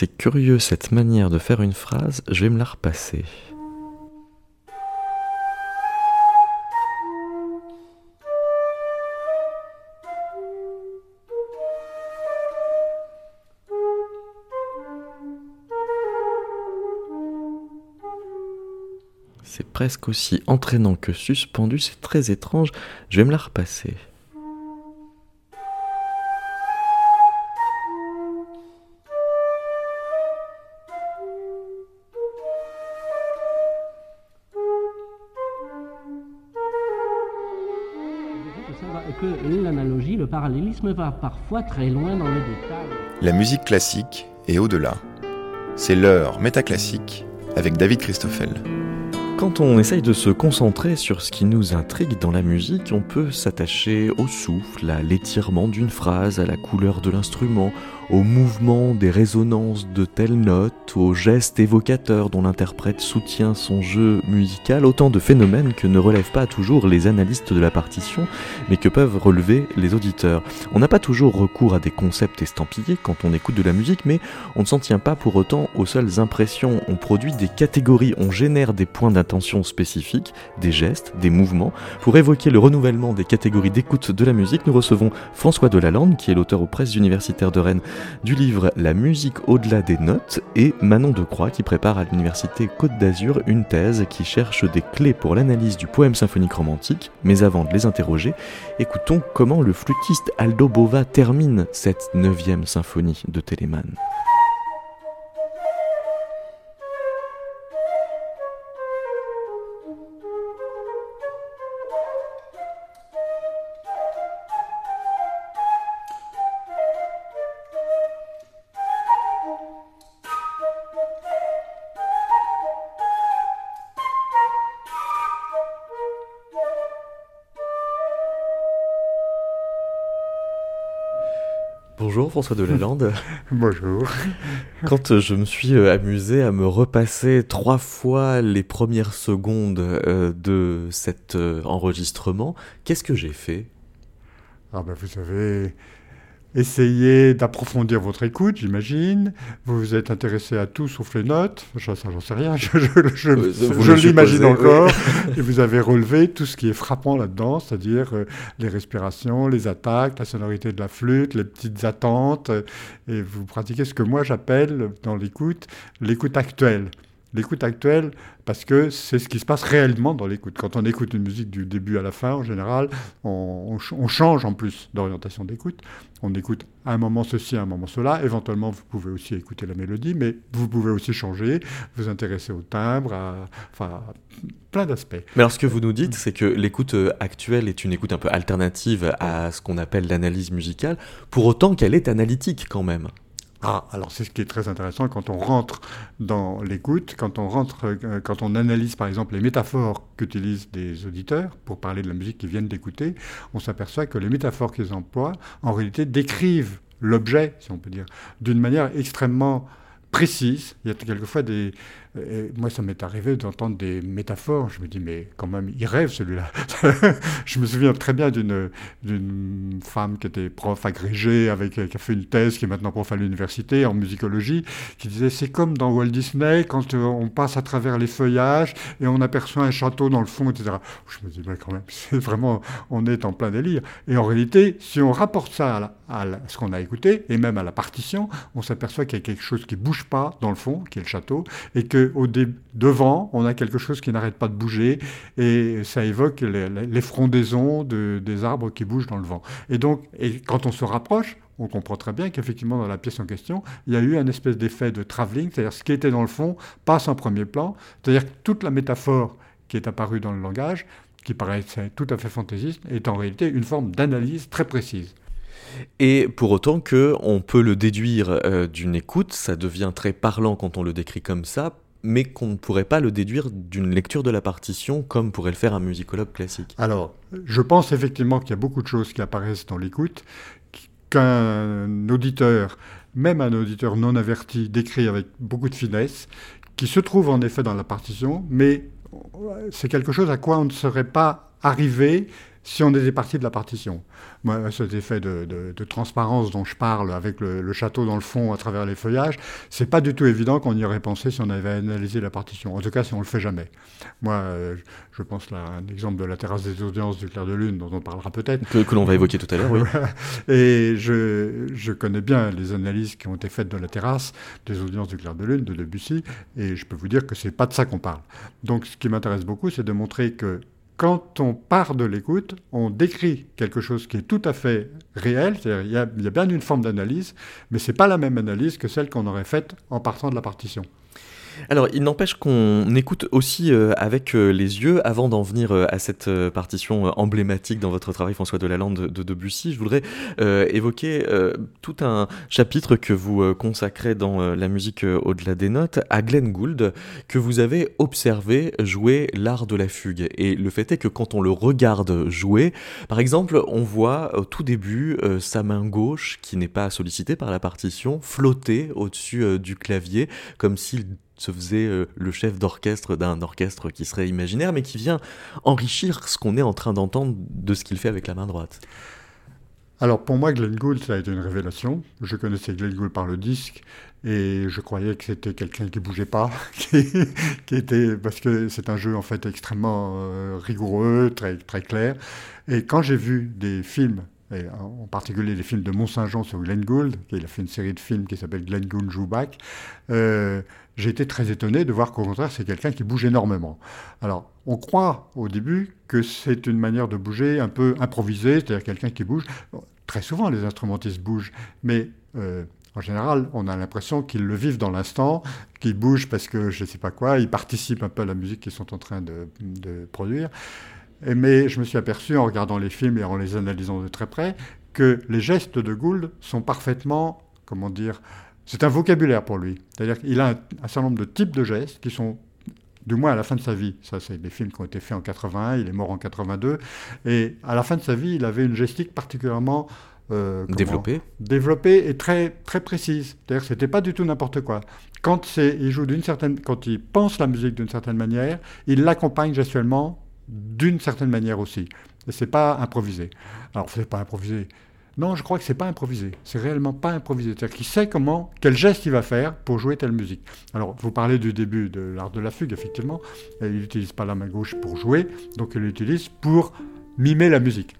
C'est curieux cette manière de faire une phrase, je vais me la repasser. C'est presque aussi entraînant que suspendu, c'est très étrange, je vais me la repasser. La musique classique est au-delà. C'est l'heure métaclassique avec David Christoffel. Quand on essaye de se concentrer sur ce qui nous intrigue dans la musique, on peut s'attacher au souffle, à l'étirement d'une phrase, à la couleur de l'instrument, au mouvement des résonances de telles notes, aux gestes évocateurs dont l'interprète soutient son jeu musical, autant de phénomènes que ne relèvent pas toujours les analystes de la partition, mais que peuvent relever les auditeurs. On n'a pas toujours recours à des concepts estampillés quand on écoute de la musique, mais on ne s'en tient pas pour autant aux seules impressions. On produit des catégories, on génère des points d'attention spécifiques, des gestes, des mouvements. Pour évoquer le renouvellement des catégories d'écoute de la musique, nous recevons François Delalande, qui est l'auteur aux presses universitaires de Rennes du livre La musique au-delà des notes et Manon Decroix qui prépare à l'université Côte d'Azur une thèse qui cherche des clés pour l'analyse du poème symphonique romantique. Mais avant de les interroger, écoutons comment le flûtiste Aldo Bova termine cette neuvième symphonie de Telemann. Bonjour François Delalande. Bonjour. Quand euh, je me suis euh, amusé à me repasser trois fois les premières secondes euh, de cet enregistrement, qu'est-ce que j'ai fait? Ah ben vous savez, Essayez d'approfondir votre écoute, j'imagine. Vous vous êtes intéressé à tout sauf les notes. Ça, j'en sais rien. Je, je, l'imagine encore. Et vous avez relevé tout ce qui est frappant là-dedans, c'est-à-dire euh, les respirations, les attaques, la sonorité de la flûte, les petites attentes. et vous pratiquez ce que moi j'appelle dans l'écoute l'écoute actuelle l'écoute actuelle parce que c'est ce qui se passe réellement dans l'écoute. Quand on écoute une musique du début à la fin, en général, on, change en plus d'orientation d'écoute. On écoute à un moment ceci, à un moment cela. Éventuellement, vous pouvez aussi écouter la mélodie, mais vous pouvez aussi changer, vous intéresser au timbre, à, enfin, plein d'aspects. Mais alors, ce que vous nous dites, c'est que l'écoute euh, actuelle est une écoute un peu alternative à ce qu'on appelle l'analyse musicale, pour autant qu'elle est analytique quand même. Ah, alors c'est ce qui est très intéressant quand on rentre dans l'écoute, quand on rentre, euh, quand on analyse par exemple les métaphores qu'utilisent des auditeurs pour parler de la musique qu'ils viennent d'écouter, on s'aperçoit que les métaphores qu'ils emploient en réalité décrivent l'objet, si on peut dire, d'une manière extrêmement précise. Il y a quelquefois des, moi, ça m'est arrivé d'entendre des métaphores. Je me dis, mais quand même, il rêve celui-là. je me souviens très bien d'une, femme qui était prof agrégée, avec, qui a fait une thèse, qui est maintenant prof à l'université en musicologie, qui disait, c'est comme dans Walt Disney, quand euh, on passe à travers les feuillages et on aperçoit un château dans le fond, etc. Je me dis, mais quand même, c'est vraiment, on est en plein délire. Et en réalité, si on rapporte ça à, ce qu'on a écouté, et même à la partition, on s'aperçoit qu'il y a quelque chose qui bouge pas dans le fond, qui est le château, et que au devant, on a quelque chose qui n'arrête pas de bouger et ça évoque les, frondaisons des arbres qui bougent dans le vent. Et donc, et quand on se rapproche, on comprend très bien qu'effectivement, dans la pièce en question, il y a eu un espèce d'effet de travelling, c'est-à-dire ce qui était dans le fond passe en premier plan, c'est-à-dire que toute la métaphore qui est apparue dans le langage, qui paraît tout à fait fantaisiste, est en réalité une forme d'analyse très précise. Et pour autant que on peut le déduire euh, d'une écoute, ça devient très parlant quand on le décrit comme ça, mais qu'on ne pourrait pas le déduire d'une lecture de la partition comme pourrait le faire un musicologue classique. Alors, je pense effectivement qu'il y a beaucoup de choses qui apparaissent dans l'écoute, qu'un auditeur, même un auditeur non averti, décrit avec beaucoup de finesse, qui se trouve en effet dans la partition, mais c'est quelque chose à quoi on ne serait pas arrivé si on était parti de la partition. Moi, cet effet de, transparence dont je parle avec le, château dans le fond à travers les feuillages, c'est pas du tout évident qu'on y aurait pensé si on avait analysé la partition. En tout cas, si on le fait jamais. Moi, euh, je pense là à un exemple de la terrasse des audiences du Clair de Lune, dont on parlera peut-être. Que, l'on va évoquer tout à l'heure, oui. Et je, je, connais bien les analyses qui ont été faites de la terrasse des audiences du Clair de Lune, de Debussy, et je peux vous dire que c'est pas de ça qu'on parle. Donc, ce qui m'intéresse beaucoup, c'est de montrer que quand on part de l'écoute, on décrit quelque chose qui est tout à fait réel, c'est-à-dire il y, a bien une forme d'analyse, mais ce n'est pas la même analyse que celle qu'on aurait faite en partant de la partition. Alors, il n'empêche qu'on écoute aussi euh, avec euh, les yeux, avant d'en venir euh, à cette partition emblématique dans votre travail, François Delalande de, de Debussy, je voudrais évoquer tout un chapitre que vous consacrez dans la musique au-delà des notes à Glenn Gould, que vous avez observé jouer l'art de la fugue. Et le fait est que quand on le regarde jouer, par exemple, on voit au tout début sa main gauche, qui n'est pas sollicitée par la partition, flotter au-dessus du clavier, comme s'il se faisait euh, le chef d'orchestre d'un orchestre qui serait imaginaire, mais qui vient enrichir ce qu'on est en train d'entendre de ce qu'il fait avec la main droite. Alors pour moi, Glenn Gould, ça a été une révélation. Je connaissais Glenn Gould par le disque et je croyais que c'était quelqu'un qui bougeait pas, qui, était parce que c'est un jeu en fait extrêmement euh, rigoureux, très très clair. Et quand j'ai vu des films et en particulier les films de Mont-Saint-Jean sur Glenn Gould, il a fait une série de films qui s'appelle Glenn Gould Joue Back, euh, j'ai été très étonné de voir qu'au contraire, c'est quelqu'un qui bouge énormément. Alors, on croit au début que c'est une manière de bouger un peu improvisée, c'est-à-dire quelqu'un qui bouge. Très souvent, les instrumentistes bougent, mais euh, en général, on a l'impression qu'ils le vivent dans l'instant, qu'ils bougent parce que je ne sais pas quoi, ils participent un peu à la musique qu'ils sont en train de produire. Mais je me suis aperçu en regardant les films et en les analysant de très près que les gestes de Gould sont parfaitement, comment dire, c'est un vocabulaire pour lui. C'est-à-dire qu'il a un, certain nombre de types de gestes qui sont du moins à la fin de sa vie. Ça, c'est des films qui ont été faits en 81, il est mort en 82. Et à la fin de sa vie, il avait une gestique particulièrement euh, développée. Développée et très, très précise. C'est-à-dire que c'était pas du tout n'importe quoi. Quand il joue d'une certaine, quand il pense la musique d'une certaine manière, il l'accompagne gestuellement d'une certaine manière aussi. C'est pas improvisé. Alors, c'est pas improvisé. Non, je crois que c'est pas improvisé. C'est réellement pas improvisé. C'est-à-dire qu'il sait comment, quel geste il va faire pour jouer telle musique. Alors, vous parlez du début de l'art de la fugue, effectivement. Il n'utilise pas la main gauche pour jouer, donc il l'utilise pour mimer la musique.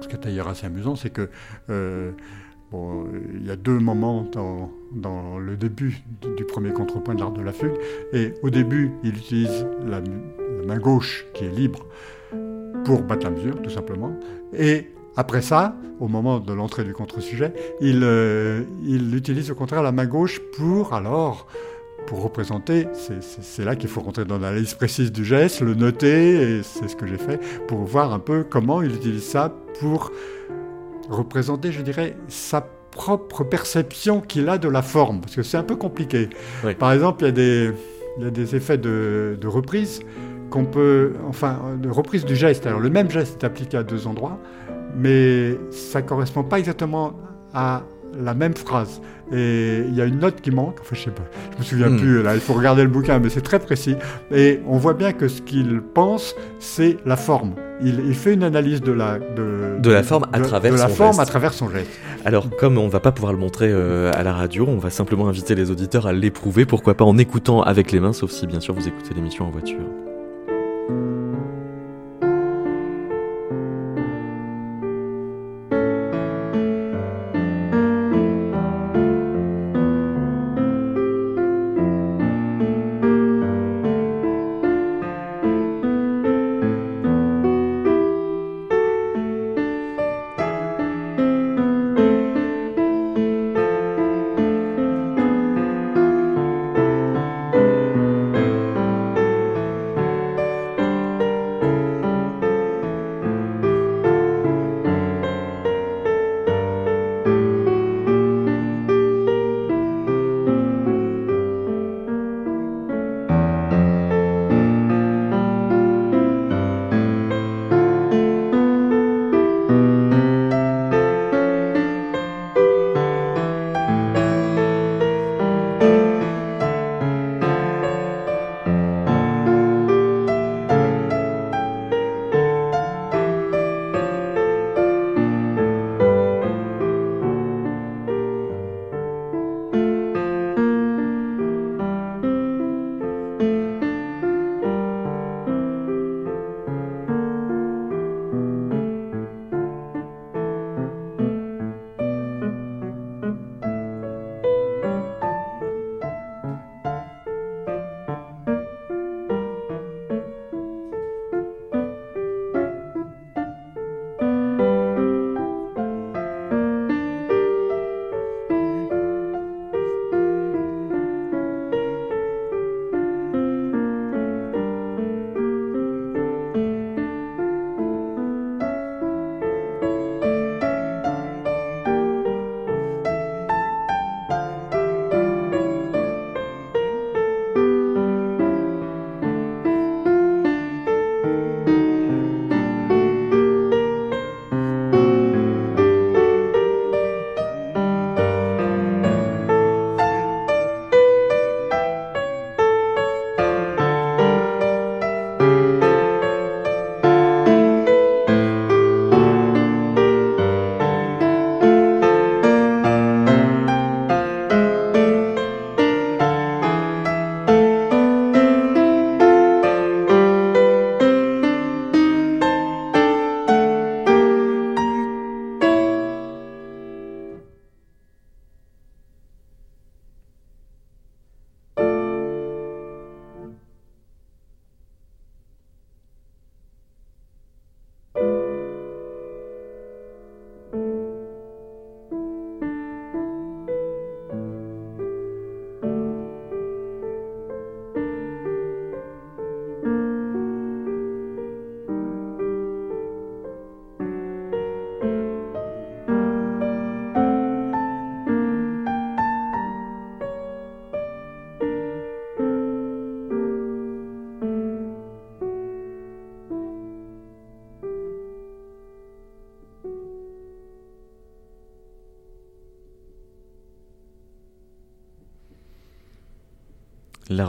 Ce qui est d'ailleurs assez amusant, c'est que euh, bon, il y a deux moments dans, le début du premier contrepoint de l'art de la fugue. Et au début, il utilise la, main gauche qui est libre pour battre la mesure, tout simplement. Et après ça, au moment de l'entrée du contre-sujet, il, euh, il, utilise au contraire la main gauche pour alors pour représenter, c'est là qu'il faut rentrer dans l'analyse précise du geste, le noter, et c'est ce que j'ai fait, pour voir un peu comment il utilise ça pour représenter, je dirais, sa propre perception qu'il a de la forme, parce que c'est un peu compliqué. Par exemple, il y a des, il y a des effets de, de reprise qu'on peut, enfin, de reprise du geste. Alors le même geste est appliqué à deux endroits, mais ça correspond pas exactement à la même phrase. Et il y a une note qui manque, enfin je sais pas, je me souviens hmm. plus, là il faut regarder le bouquin, mais c'est très précis. Et on voit bien que ce qu'il pense, c'est la forme. Il, fait une analyse de la, de, de la forme, à, travers de la forme à travers son geste. Alors comme on va pas pouvoir le montrer euh, à la radio, on va simplement inviter les auditeurs à l'éprouver, pourquoi pas en écoutant avec les mains, sauf si bien sûr vous écoutez l'émission en voiture.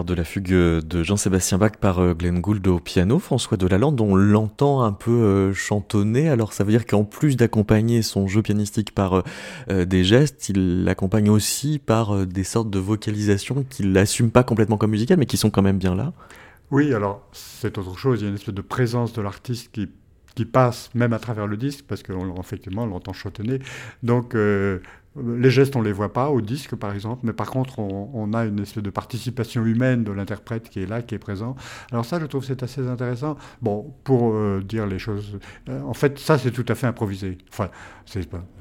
De la fugue de Jean-Sébastien Bach par euh, Glenn Gould au piano, François Delalande, on l'entend un peu euh, chantonner, alors ça veut dire qu'en plus d'accompagner son jeu pianistique par euh, des gestes, il l'accompagne aussi par des sortes de vocalisations qu'il n'assume pas complètement comme musicales, mais qui sont quand même bien là. Oui, alors c'est autre chose, il y a une espèce de présence de l'artiste qui, passe même à travers le disque, parce qu'effectivement on, on l'entend chantonner. Donc les gestes, on ne les voit pas au disque, par exemple, mais par contre, on, a une espèce de participation humaine de l'interprète qui est là, qui est présent. Alors ça, je trouve c'est assez intéressant. Bon, pour euh, dire les choses, euh, en fait, ça, c'est tout à fait improvisé. Enfin,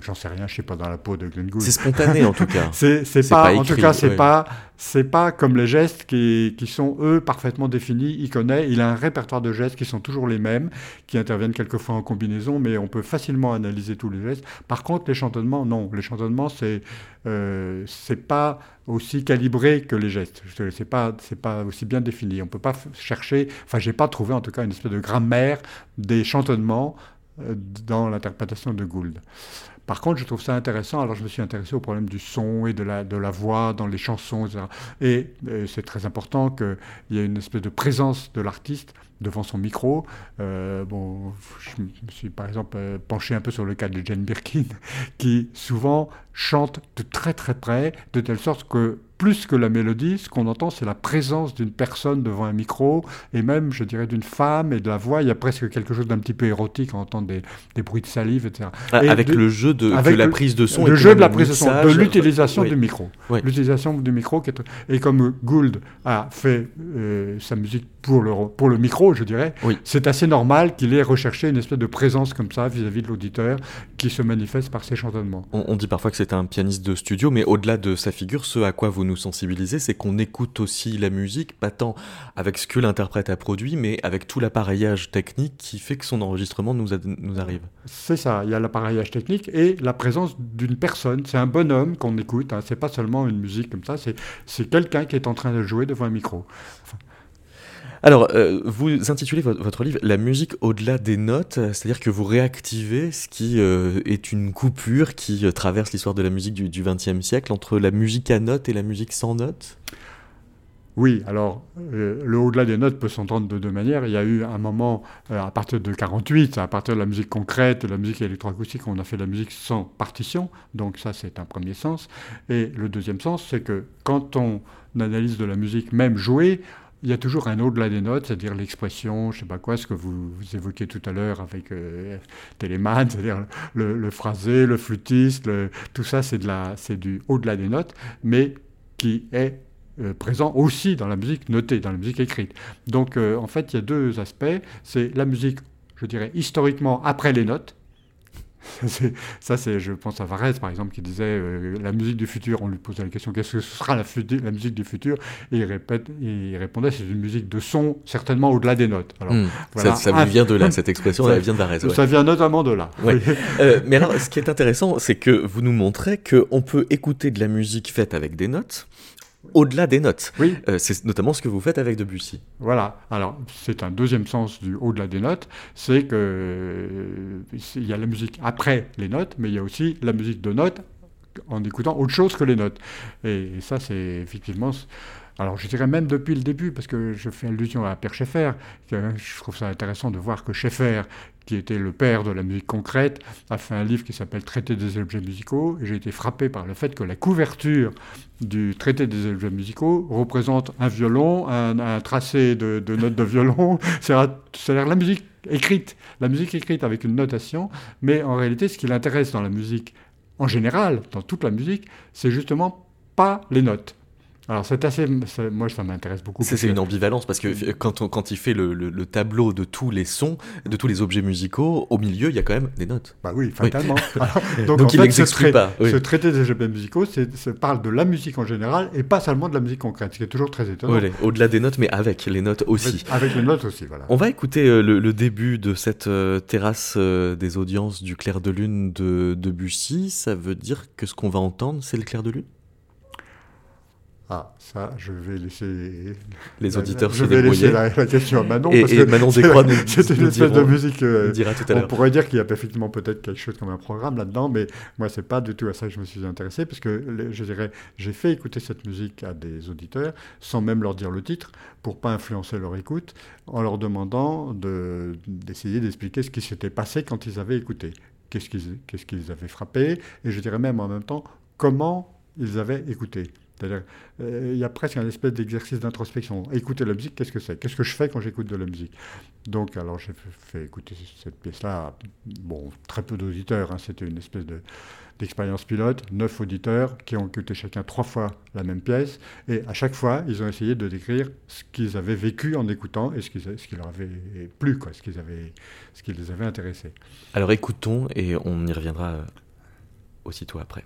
j'en sais rien, je ne suis pas dans la peau de Glenn Gould. C'est spontané, en tout cas. c'est pas, en tout cas, c'est pas, c'est pas comme les gestes qui, qui, sont, eux, parfaitement définis. Il connaît, il a un répertoire de gestes qui sont toujours les mêmes, qui interviennent quelquefois en combinaison, mais on peut facilement analyser tous les gestes. Par contre, les chantonnements, non. Les chantonnements, c'est euh, c'est pas aussi calibré que les gestes. C'est pas c'est pas aussi bien défini. On peut pas chercher. Enfin, j'ai pas trouvé en tout cas une espèce de grammaire des chantonnements euh, dans l'interprétation de Gould. Par contre, je trouve ça intéressant. Alors, je me suis intéressé au problème du son et de la, de la voix dans les chansons, etc. Et, euh, c'est très important qu'il y ait une espèce de présence de l'artiste devant son micro. Euh, bon, je me suis par exemple euh, penché un peu sur le cas de Jane Birkin, qui souvent chante de très très près, de telle sorte que plus que la mélodie, ce qu'on entend, c'est la présence d'une personne devant un micro, et même, je dirais, d'une femme et de la voix. Il y a presque quelque chose d'un petit peu érotique, on entend des, des bruits de salive, etc. Avec le jeu de la prise de son. Le jeu de la prise de son, de l'utilisation du micro. L'utilisation du micro. Qui est... Et comme Gould a fait euh, sa musique pour le, pour le micro, je dirais, c'est assez normal qu'il ait recherché une espèce de présence comme ça vis-à-vis de l'auditeur qui se manifeste par ses chantonnements. On, dit parfois que c'est un pianiste de studio, mais au-delà de sa figure, ce à quoi vous nous sensibilisez, c'est qu'on écoute aussi la musique, pas tant avec ce que l'interprète a produit, mais avec tout l'appareillage technique qui fait que son enregistrement nous, nous arrive. C'est ça, il y a l'appareillage technique et la présence d'une personne. C'est un bonhomme qu'on écoute, hein. c'est pas seulement une musique comme ça, c'est quelqu'un qui est en train de jouer devant un micro. Alors, euh, vous intitulez votre, livre La musique au-delà des notes, c'est-à-dire que vous réactivez ce qui euh, est une coupure qui euh, traverse l'histoire de la musique du XXe siècle entre la musique à notes et la musique sans notes? Oui, alors le au-delà des notes peut s'entendre de deux manières. Il y a eu un moment, à partir de 48, à partir de la musique concrète, la musique électroacoustique, on a fait de la musique sans partition, donc ça c'est un premier sens. Et le deuxième sens, c'est que quand on analyse de la musique même jouée, il y a toujours un au-delà des notes, c'est-à-dire l'expression, je ne sais pas quoi, ce que vous, évoquiez tout à l'heure avec euh, Téléman, c'est-à-dire le, phrasé, le flûtiste, tout ça, c'est, de du au-delà des notes, mais qui est euh, présent aussi dans la musique notée, dans la musique écrite. Donc, euh, en fait, il y a deux aspects. C'est la musique, je dirais, historiquement après les notes, ça, c'est, je pense à Varese, par exemple, qui disait euh, la musique du futur. On lui posait la question qu'est-ce que ce sera la, la musique du futur? Et il, répète, il répondait c'est une musique de son, certainement au-delà des notes. Alors, hmm. ça, vous vient de là, cette expression, elle vient de Varese. Ça vient notamment de là. Euh, mais alors, ce qui est intéressant, c'est que vous nous montrez qu'on peut écouter de la musique faite avec des notes, au-delà des notes. Oui. Euh, c'est notamment ce que vous faites avec Debussy. Voilà. Alors, c'est un deuxième sens du au-delà des notes, c'est que euh, il y a la musique après les notes, mais il y a aussi la musique de notes en écoutant autre chose que les notes. Et, ça, c'est effectivement. Alors, je dirais même depuis le début, parce que je fais allusion à Pierre Schaeffer, je trouve ça intéressant de voir que Schaeffer, qui était le père de la musique concrète, a fait un livre qui s'appelle Traité des objets musicaux. Et j'ai été frappé par le fait que la couverture du Traité des objets musicaux représente un violon, un, tracé de, notes de violon, c'est-à-dire la musique écrite, la musique écrite avec une notation. Mais en réalité, ce qui l'intéresse dans la musique en général, dans toute la musique, c'est justement pas les notes. Alors c'est assez, moi ça m'intéresse beaucoup. C'est une ambivalence parce que quand, on, quand il fait le, le, tableau de tous les sons, de tous les objets musicaux, au milieu il y a quand même des notes. Bah oui, fatalement. donc, il n'exclut pas. Ce traité des objets musicaux ça parle de la musique en général et pas seulement de la musique concrète, ce qui est toujours très étonnant. Au-delà des notes, mais avec les notes aussi. Avec, les notes aussi, voilà. On va écouter euh, le, début de cette euh, terrasse euh, des audiences du clair de lune de, de Bussy. Ça veut dire que ce qu'on va entendre, c'est le clair de lune? Ah, ça, je vais laisser les auditeurs je vais laisser la, question à Manon. Et, parce et Manon Descroix nous, C'est une espèce de musique. Euh, dira tout à on pourrait dire qu'il y a effectivement peut-être quelque chose comme un programme là-dedans, mais moi, c'est pas du tout à ça que je me suis intéressé, parce que je dirais, j'ai fait écouter cette musique à des auditeurs sans même leur dire le titre, pour pas influencer leur écoute, en leur demandant d'essayer d'expliquer ce qui s'était passé quand ils avaient écouté, qu'est-ce qu'ils qu'est-ce qu'ils avaient frappé, et je dirais même en même temps comment ils avaient écouté. C'est-à-dire, euh, il y a presque un espèce d'exercice d'introspection. Écouter la musique, qu'est-ce que c'est? Qu'est-ce que je fais quand j'écoute de la musique? Donc, alors, j'ai fait écouter cette pièce-là, bon, très peu d'auditeurs, hein, c'était une espèce de, d'expérience pilote, neuf auditeurs qui ont écouté chacun trois fois la même pièce, et à chaque fois, ils ont essayé de décrire ce qu'ils avaient vécu en écoutant et ce qui, leur avait plu, quoi, ce, qu'ils avaient, ce qui les avait intéressés. Alors écoutons, et on y reviendra aussitôt après.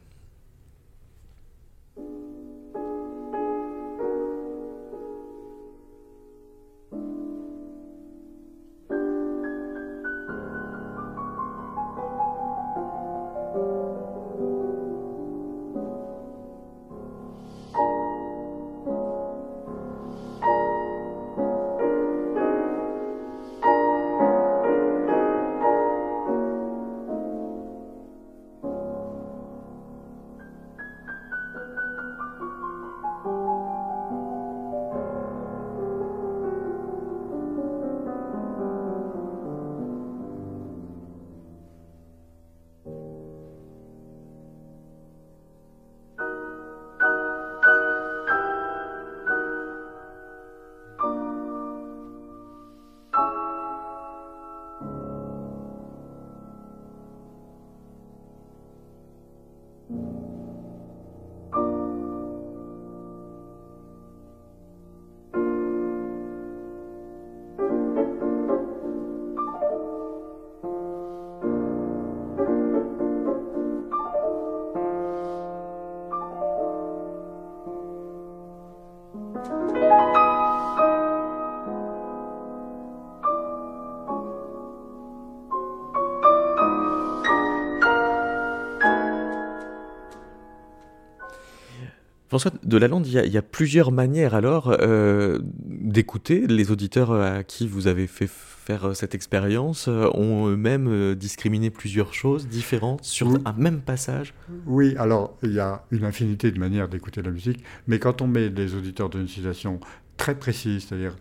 François de Lalande, il, il y, a plusieurs manières alors euh, d'écouter. Les auditeurs à qui vous avez fait faire euh, cette expérience euh, ont eux-mêmes discriminé plusieurs choses différentes sur un même passage? Oui, alors il y a une infinité de manières d'écouter la musique, mais quand on met des auditeurs d'une situation très précise, c'est-à-dire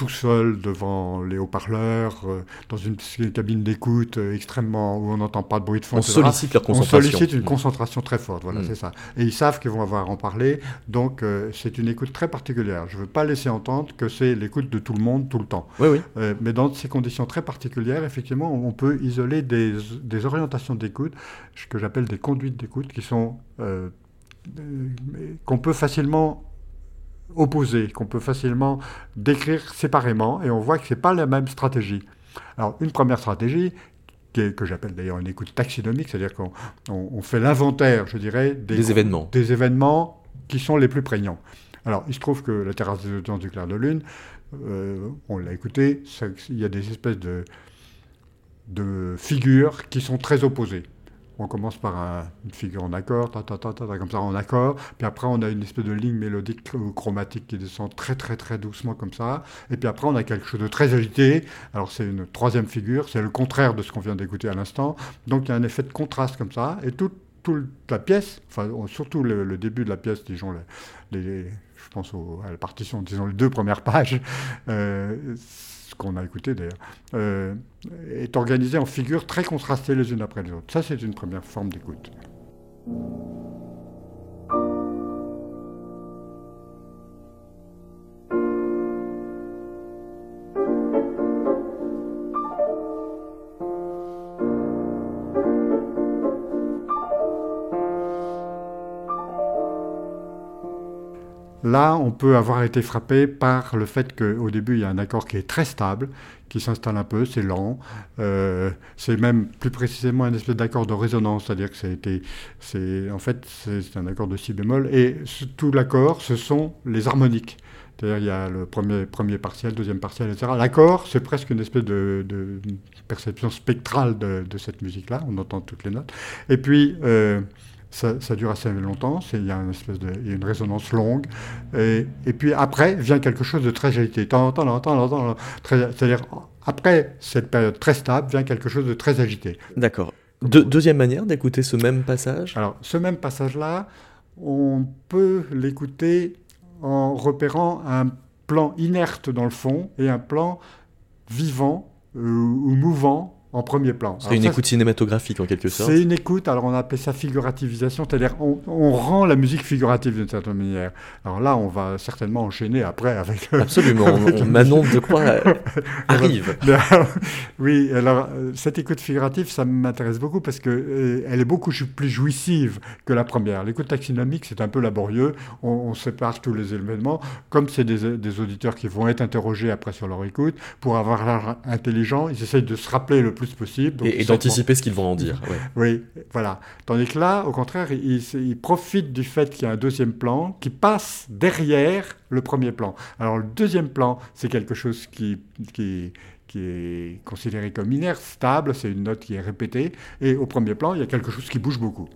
tout seul devant les haut-parleurs, euh, dans une, cabine d'écoute euh, extrêmement où on n'entend pas de bruit de fond. On sollicite leur concentration. On sollicite une concentration très forte, voilà, mm. c'est ça. Et ils savent qu'ils vont avoir à en parler, donc euh, c'est une écoute très particulière. Je ne veux pas laisser entendre que c'est l'écoute de tout le monde tout le temps. Oui, oui. mais dans ces conditions très particulières, effectivement, on peut isoler des, des orientations d'écoute, ce que j'appelle des conduites d'écoute, qui sont qu'on peut facilement opposés, qu'on peut facilement décrire séparément, et on voit que ce n'est pas la même stratégie. Alors, une première stratégie, que j'appelle d'ailleurs une écoute taxinomique, c'est-à-dire qu'on fait l'inventaire, je dirais, des, événements. des événements qui sont les plus prégnants. Alors, il se trouve que la terrasse des audiences du clair de lune, euh, on l'a écouté, il y a des espèces de, de figures qui sont très opposées on commence par une figure en accord, ta, ta, ta, ta, comme ça en accord, puis après on a une espèce de ligne mélodique chromatique qui descend très très très doucement comme ça, et puis après on a quelque chose de très agité, alors c'est une troisième figure, c'est le contraire de ce qu'on vient d'écouter à l'instant, donc il y a un effet de contraste comme ça, et toute la pièce, enfin surtout le, début de la pièce, disons, les, je pense à la partition, disons les deux premières pages, euh, qu'on a écouté d'ailleurs, euh, est organisé en figures très contrastées les unes après les autres. Ça, c'est une première forme d'écoute. Là, on peut avoir été frappé par le fait qu'au début, il y a un accord qui est très stable, qui s'installe un peu, c'est lent. Euh, c'est même plus précisément un espèce d'accord de résonance, c'est-à-dire que été, c'est, en fait, c'est un accord de si bémol. Et tout l'accord, ce sont les harmoniques. C'est-à-dire il y a le premier, premier partiel, deuxième partiel, etc. L'accord, c'est presque une espèce de, perception spectrale de, cette musique-là. On entend toutes les notes. Et puis, euh, ça, dure assez longtemps, il y a une espèce de, y a une résonance longue, et, et, puis après vient quelque chose de très agité. C'est-à-dire après cette période très stable vient quelque chose de très agité. D'accord. deuxième manière d'écouter ce même passage? Alors, ce même passage-là, on peut l'écouter en repérant un plan inerte dans le fond et un plan vivant euh, ou mouvant en premier plan. C'est une écoute cinématographique en quelque sorte. C'est une écoute, alors on appelle ça figurativisation, c'est-à-dire on, rend la musique figurative d'une certaine manière. Alors là, on va certainement enchaîner après avec... Absolument, Manon de quoi arrive. oui, alors cette écoute figurative, ça m'intéresse beaucoup parce qu'elle euh, elle est beaucoup plus jouissive que la première. L'écoute taxinomique, c'est un peu laborieux, on, sépare tous les éléments, comme c'est des, des, auditeurs qui vont être interrogés après sur leur écoute, pour avoir l'air intelligent, ils essayent de se rappeler le plus possible. et, d'anticiper ce qu'ils vont en dire. Oui, voilà. Tandis que là, au contraire, ils, profitent du fait qu'il y a un deuxième plan qui passe derrière le premier plan. Alors le deuxième plan, c'est quelque chose qui, qui, qui est considéré comme inerte, stable, c'est une note qui est répétée, et au premier plan, il y a quelque chose qui bouge beaucoup.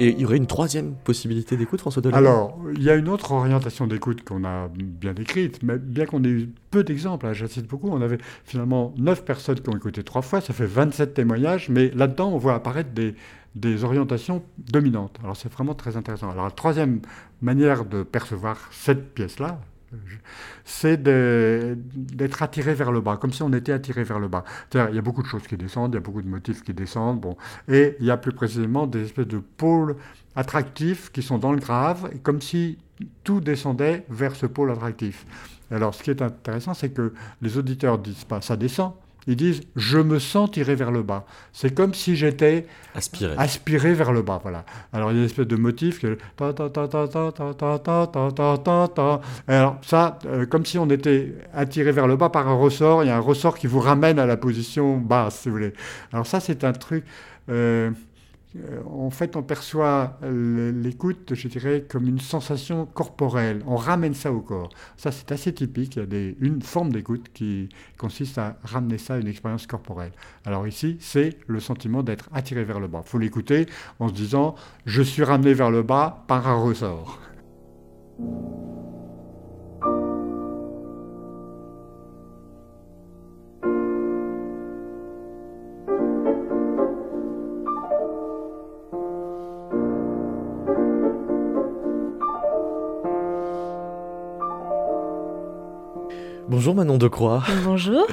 Et il y aurait une troisième possibilité d'écoute, François Delay Alors, il y a une autre orientation d'écoute qu'on a bien décrite, mais bien qu'on ait eu peu d'exemples, hein, j'insiste beaucoup, on avait finalement 9 personnes qui ont écouté trois fois, ça fait 27 témoignages, mais là-dedans, on voit apparaître des, des orientations dominantes. Alors c'est vraiment très intéressant. Alors la troisième manière de percevoir cette pièce-là, c'est d'être attiré vers le bas, comme si on était attiré vers le bas. Il y a beaucoup de choses qui descendent, il y a beaucoup de motifs qui descendent, bon, et il y a plus précisément des espèces de pôles attractifs qui sont dans le grave, comme si tout descendait vers ce pôle attractif. Alors, ce qui est intéressant, c'est que les auditeurs disent pas ça descend, ils disent je me sens tiré vers le bas. C'est comme si j'étais aspiré. aspiré vers le bas. Voilà. Alors il y a une espèce de motif que alors ça, comme si on était attiré vers le bas par un ressort. Il y a un ressort qui vous ramène à la position basse, si vous voulez. Alors ça, c'est un truc. Euh, en fait, on perçoit l'écoute, je dirais, comme une sensation corporelle. On ramène ça au corps. Ça, c'est assez typique. Il y a une forme d'écoute qui consiste à ramener ça à une expérience corporelle. Alors ici, c'est le sentiment d'être attiré vers le bas. Il faut l'écouter en se disant, je suis ramené vers le bas par un ressort. Bonjour Manon Decroix. Bonjour.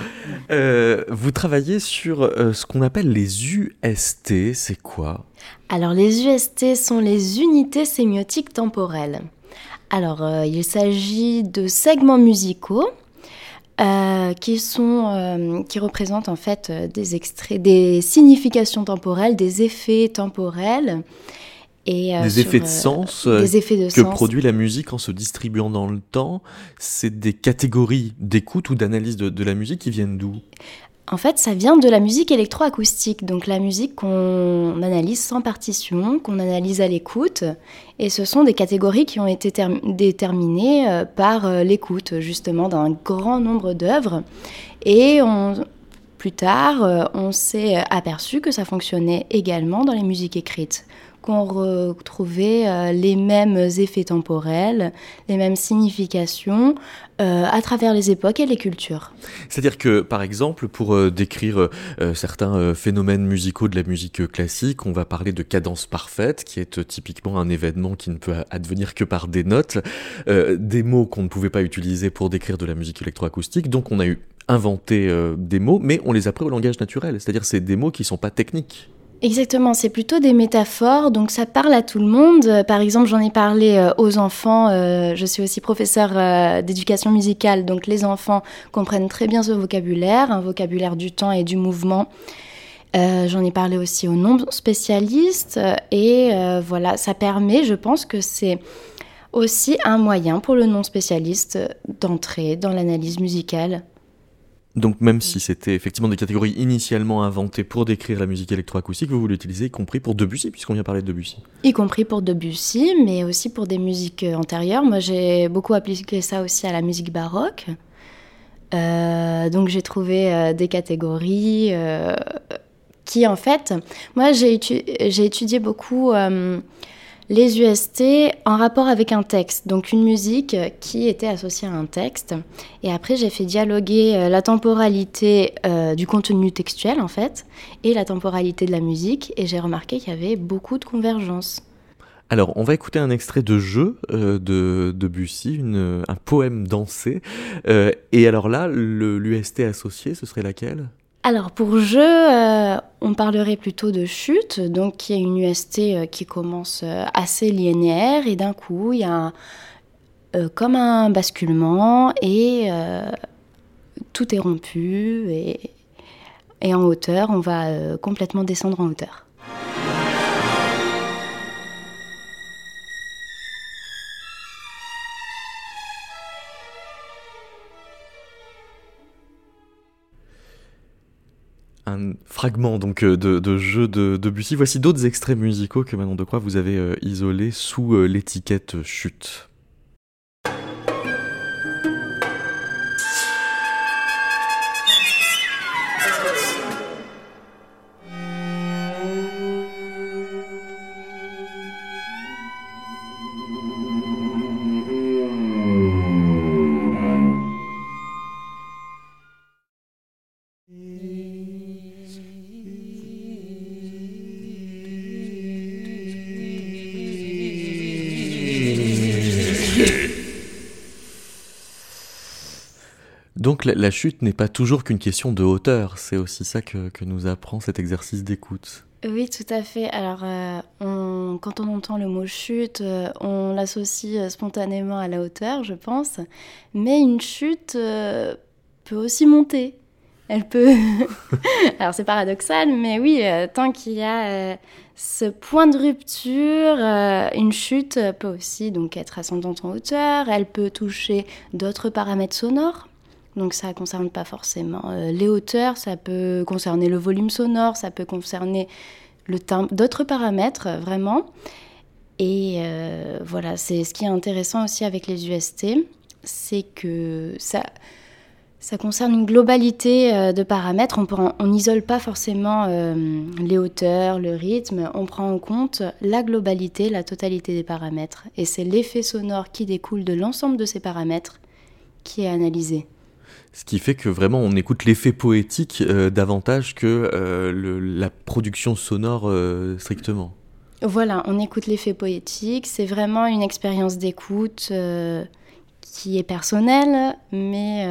Euh, vous travaillez sur euh, ce qu'on appelle les UST, c'est quoi? Alors les UST sont les unités sémiotiques temporelles. Alors euh, il s'agit de segments musicaux qui, sont, qui représentent en fait des extraits, des significations temporelles, des effets temporels euh, des, effets de sens euh, que produit la musique en se distribuant dans le temps, c'est des catégories d'écoute ou d'analyse de, la musique qui viennent d'où? En fait, ça vient de la musique électroacoustique, donc la musique qu'on analyse sans partition, qu'on analyse à l'écoute, et ce sont des catégories qui ont été déterminées euh, par l'écoute justement d'un grand nombre d'œuvres, et plus tard, on s'est aperçu que ça fonctionnait également dans les musiques écrites qu'on retrouvait euh, les mêmes effets temporels, les mêmes significations euh, à travers les époques et les cultures. C'est-à-dire que, par exemple, pour euh, décrire certains phénomènes musicaux de la musique classique, on va parler de cadence parfaite, qui est typiquement un événement qui ne peut advenir que par des notes, des mots qu'on ne pouvait pas utiliser pour décrire de la musique électroacoustique, donc on a eu inventé des mots, mais on les a pris au langage naturel, c'est-à-dire c'est des mots qui ne sont pas techniques. Exactement, c'est plutôt des métaphores, donc ça parle à tout le monde. Euh, par exemple, j'en ai parlé euh, aux enfants, euh, je suis aussi professeur d'éducation musicale, donc les enfants comprennent très bien ce vocabulaire, un vocabulaire du temps et du mouvement. j'en ai parlé aussi aux non-spécialistes, et voilà, ça permet, je pense que c'est aussi un moyen pour le non-spécialiste d'entrer dans l'analyse musicale Donc même si c'était effectivement des catégories initialement inventées pour décrire la musique électroacoustique, vous, vous l'utilisez y compris pour Debussy, puisqu'on vient parler de Debussy. Y compris pour Debussy, mais aussi pour des musiques euh, antérieures. Moi, j'ai beaucoup appliqué ça aussi à la musique baroque. Euh, donc j'ai trouvé euh, des catégories qui, en fait, moi j'ai étudié beaucoup les UST en rapport avec un texte, donc une musique qui était associée à un texte. Et après, j'ai fait dialoguer euh, la temporalité euh, du contenu textuel, en fait, et la temporalité de la musique, et j'ai remarqué qu'il y avait beaucoup de convergence. Alors, on va écouter un extrait de jeu euh, de, de Bussy, un poème dansé. et alors là, l'UST associé, ce serait laquelle? Alors pour jeu, euh, on parlerait plutôt de chute, donc il y a une UST euh, qui commence euh, assez linéaire et d'un coup il y a comme un basculement et tout est rompu et, en hauteur, on va complètement descendre en hauteur. Un fragment donc euh, de, jeu de, de, Bussy. Voici d'autres extraits musicaux que Manon de Croix vous avez euh, isolés sous euh, l'étiquette chute. La, chute n'est pas toujours qu'une question de hauteur, c'est aussi ça que, nous apprend cet exercice d'écoute. Oui, tout à fait. Alors, euh, quand on entend le mot chute, euh, on l'associe euh, spontanément à la hauteur, je pense. Mais une chute peut aussi monter. Elle peut. Alors, c'est paradoxal, mais oui, tant qu'il y a ce point de rupture, une chute peut aussi donc être ascendante en hauteur. Elle peut toucher d'autres paramètres sonores donc ça ne concerne pas forcément euh, les hauteurs, ça peut concerner le volume sonore, ça peut concerner le timbre, d'autres paramètres euh, vraiment. Et euh, voilà, c'est ce qui est intéressant aussi avec les UST, c'est que ça, ça concerne une globalité de paramètres. On n'isole pas forcément les hauteurs, le rythme, on prend en compte la globalité, la totalité des paramètres. Et c'est l'effet sonore qui découle de l'ensemble de ces paramètres qui est analysé. Ce qui fait que vraiment on écoute l'effet poétique euh, davantage que euh, la production sonore euh, strictement. Voilà, on écoute l'effet poétique, c'est vraiment une expérience d'écoute qui est personnelle, mais,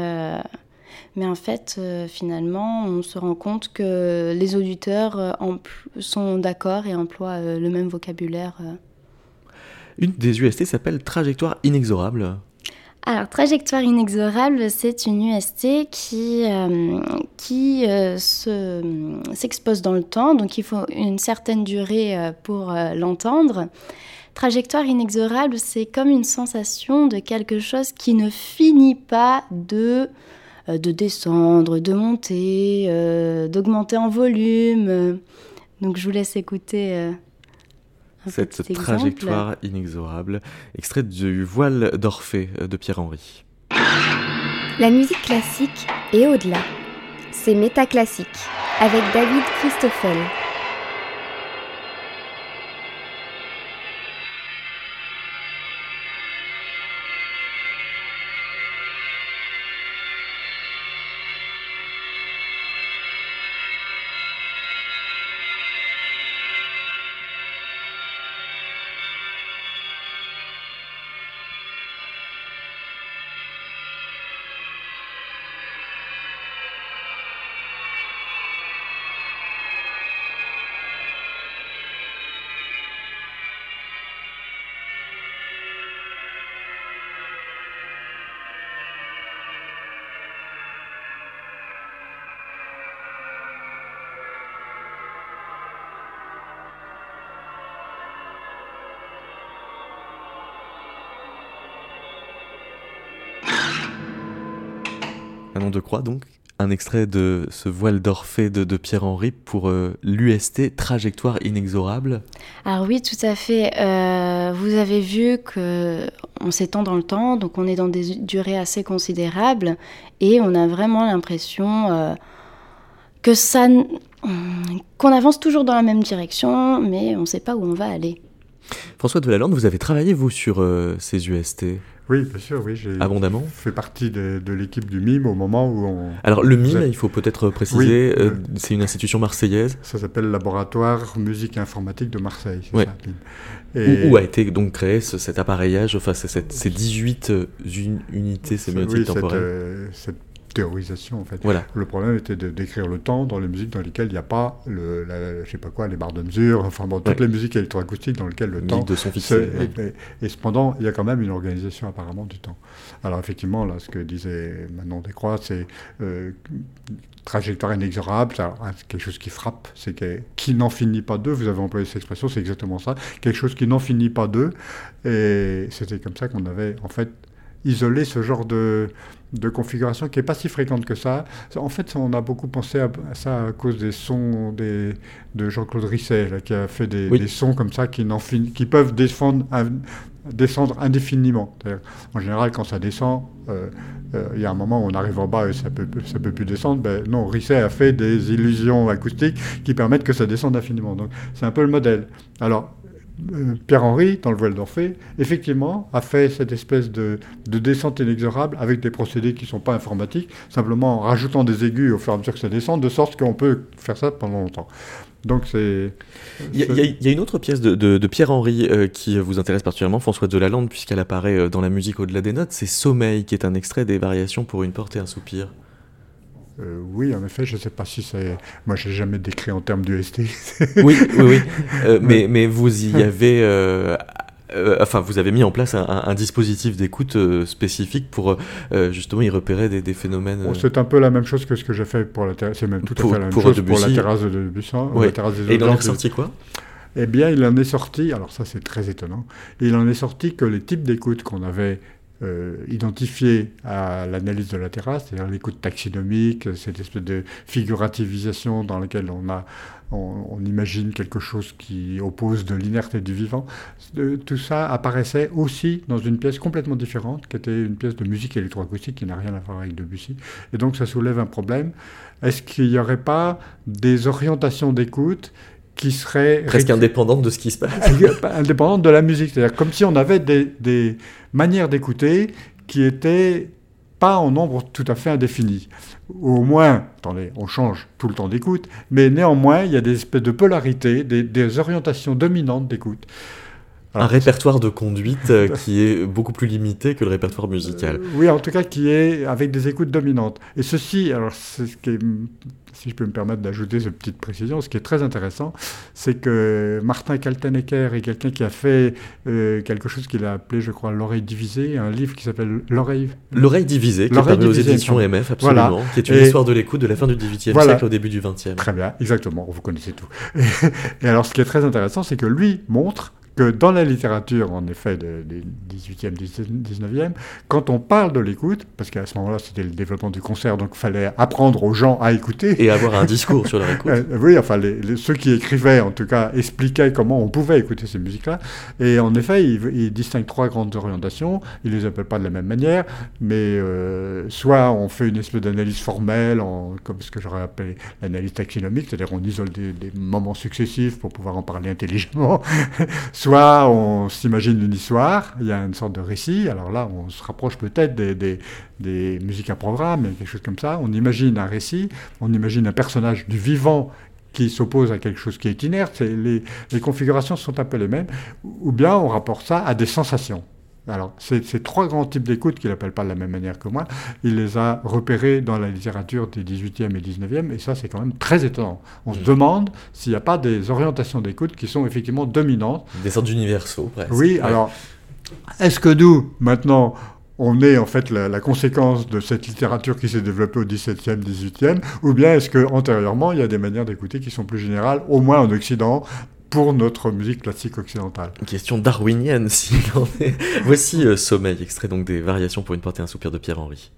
mais en fait, finalement, on se rend compte que les auditeurs sont d'accord et emploient le même vocabulaire. Une des UST s'appelle Trajectoire inexorable. Alors, trajectoire inexorable, c'est une UST qui, euh, qui euh, s'expose dans le temps, donc il faut une certaine durée euh, pour l'entendre. Trajectoire inexorable, c'est comme une sensation de quelque chose qui ne finit pas de, de descendre, de monter, d'augmenter en volume. Donc, je vous laisse écouter cette trajectoire inexorable, extrait du Voile d'Orphée de Pierre-Henry. La musique classique est au-delà. C'est métaclassique avec David Christoffel. De croix donc? Un extrait de ce voile d'Orphée de, Pierre-Henri pour euh, l'UST Trajectoire inexorable. Alors oui, tout à fait. Euh, vous avez vu que on s'étend dans le temps, donc on est dans des durées assez considérables et on a vraiment l'impression euh, que ça, qu'on avance toujours dans la même direction, mais on ne sait pas où on va aller. François de Lalande, vous avez travaillé vous sur ces UST oui, bien sûr, oui. J'ai Abondamment? fait partie de, l'équipe du MIME au moment où on. Alors, le MIME, il faut peut-être préciser, euh, c'est une institution marseillaise. Ça s'appelle Laboratoire Musique et Informatique de Marseille. Ouais. Et... Où, a été donc créé cet appareillage, enfin, ces 18 euh, unités sémiotiques oui, temporelles cette, euh, théorisation en fait. Voilà. Le problème était de décrire le temps dans les musiques dans lesquelles il n'y a pas le, je sais pas quoi, les barres de mesure, enfin bon, toutes les musiques électroacoustiques dans lesquelles le temps de son fixé. Et, cependant, il y a quand même une organisation apparemment du temps. Alors effectivement, là, ce que disait Manon Descroix, c'est euh, trajectoire inexorable, c'est quelque chose qui frappe, c'est qui n'en finit pas d'eux. Vous avez employé cette expression, c'est exactement ça, quelque chose qui n'en finit pas d'eux. Et c'était comme ça qu'on avait en fait isolé ce genre de de configuration qui n'est pas si fréquente que ça. En fait, on a beaucoup pensé à, ça à cause des sons des, de Jean-Claude Risset, qui a fait des, sons comme ça qui, qui peuvent descendre, descendre indéfiniment. En général, quand ça descend, euh, euh, il y a un moment où on arrive en bas et ça peut, ça peut plus descendre. Ben, non, Risset a fait des illusions acoustiques qui permettent que ça descende infiniment. Donc, c'est un peu le modèle. Alors, Pierre-Henri, dans le voile d'Orphée, effectivement, a fait cette espèce de, descente inexorable avec des procédés qui ne sont pas informatiques, simplement en rajoutant des aigus au fur et à mesure que ça descend, de sorte qu'on peut faire ça pendant longtemps. Donc c'est. Il y, a une autre pièce de, Pierre-Henri euh, qui vous intéresse particulièrement, François de Lalande, puisqu'elle apparaît euh, dans la musique au-delà des notes, c'est Sommeil, qui est un extrait des variations pour une porte et un soupir. Euh, oui, en effet, je ne sais pas si c'est. Moi, je n'ai jamais décrit en termes d'UST. oui, oui, oui. Euh, mais, mais vous y avez. Euh, enfin, vous avez mis en place un, dispositif d'écoute spécifique pour justement y repérer des, phénomènes. C'est un peu la même chose que ce que j'ai fait pour la terrasse. C'est même tout à fait la même chose pour la terrasse de Debussy. Des Et il en est sorti quoi? Eh bien, il en est sorti, alors ça c'est très étonnant, il en est sorti que les types d'écoute qu'on avait euh, identifié à l'analyse de la terrasse, c'est-à-dire l'écoute taxinomique, cette espèce de figurativisation dans laquelle on, a, on, imagine quelque chose qui oppose de l'inerte et du vivant. tout ça apparaissait aussi dans une pièce complètement différente, qui était une pièce de musique électroacoustique qui n'a rien à voir avec Debussy. Et donc ça soulève un problème. Est-ce qu'il n'y aurait pas des orientations d'écoute qui seraient... Presque indépendantes de ce qui se passe. indépendantes de la musique. C'est-à-dire comme si on avait des, des manières d'écouter qui étaient pas en nombre tout à fait indéfini. Au moins, attendez, on change tout le temps d'écoute, mais néanmoins, il y a des espèces de polarités, des, orientations dominantes d'écoute. un répertoire de conduite euh, qui est beaucoup plus limité que le répertoire musical. Euh, oui, en tout cas, qui est avec des écoutes dominantes. Et ceci, alors c'est ce qui est si je peux me permettre d'ajouter cette petite précision, ce qui est très intéressant, c'est que Martin Kaltenecker est quelqu'un qui a fait euh, quelque chose qu'il a appelé, je crois, L'oreille divisée, un livre qui s'appelle L'oreille... L'oreille divisée, qui est paru aux éditions MF, absolument, qui est une histoire de l'écoute de la fin du XVIIIe siècle au début du XXe. Très bien, exactement, vous connaissez tout. et alors, ce qui est très intéressant, c'est que lui montre que dans la littérature, en effet, du 18e, 19e, quand on parle de l'écoute, parce qu'à ce moment-là, c'était le développement du concert, donc il fallait apprendre aux gens à écouter. Et avoir un discours sur leur écoute. Euh, oui, enfin, ceux qui écrivaient, en tout cas, expliquaient comment on pouvait écouter ces musiques-là. Et en effet, ils, distinguent trois grandes orientations. Ils ne les appellent pas de la même manière, mais euh, soit on fait une espèce d'analyse formelle, en, comme ce que j'aurais appelé l'analyse taxinomique, c'est-à-dire on isole des, des moments successifs pour pouvoir en parler intelligemment. Soit on s'imagine une histoire, il y a une sorte de récit, alors là on se rapproche peut-être des, musiques à programme, quelque chose comme ça. On imagine un récit, on imagine un personnage du vivant qui s'oppose à quelque chose qui est inerte, les configurations sont un peu les mêmes, ou bien on rapporte ça à des sensations. Alors, ces, trois grands types d'écoute qu'il n'appelle pas de la même manière que moi, il les a repérés dans la littérature des 18e et 19e, et ça, c'est quand même très étonnant. On se mm. demande s'il n'y a pas des orientations d'écoute qui sont effectivement dominantes. Des sortes d'universaux, presque. Oui, alors, est-ce que nous, maintenant, on est en fait la, conséquence de cette littérature qui s'est développée au 17e, 18e, ou bien est-ce qu'antérieurement, il y a des manières d'écouter qui sont plus générales, au moins en Occident, pour notre musique classique occidentale. Une question darwinienne, est. Voici euh, Sommeil, extrait donc des Variations pour une portée un soupir de Pierre-Henri.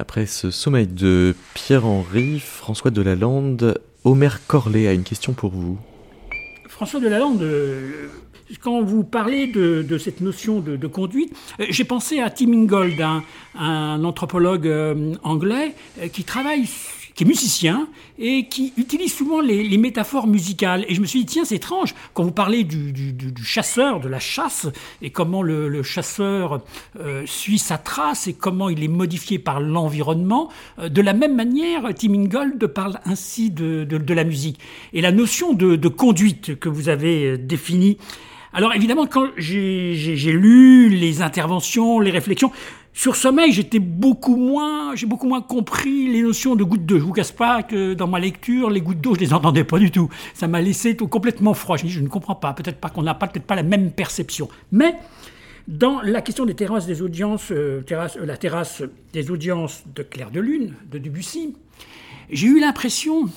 Après ce sommeil de Pierre-Henri, François Delalande, Omer Corlet a une question pour vous. François Delalande, euh, quand vous parlez de, cette notion de, conduite, euh, j'ai pensé à Tim Ingold, un, anthropologue euh, anglais qui travaille qui est musicien et qui utilise souvent les, métaphores musicales. Et je me suis dit, tiens, c'est étrange, quand vous parlez du, chasseur, de la chasse, et comment le, chasseur euh, suit sa trace et comment il est modifié par l'environnement, euh, de la même manière, Tim Ingold parle ainsi de, la musique. Et la notion de, conduite que vous avez euh, définie, alors évidemment, quand j'ai lu les interventions, les réflexions, sur sommeil, j'étais beaucoup moins, j'ai beaucoup moins compris les notions de gouttes d'eau. Je vous casse pas que dans ma lecture, les gouttes d'eau, je les entendais pas du tout. Ça m'a laissé tout complètement froid. Je dis, je ne comprends pas. Peut-être pas qu'on n'a pas, peut-être pas la même perception. Mais dans la question des terrasses des audiences, euh, terrasse, euh, la terrasse des audiences de Clair de Lune de Debussy, j'ai eu l'impression,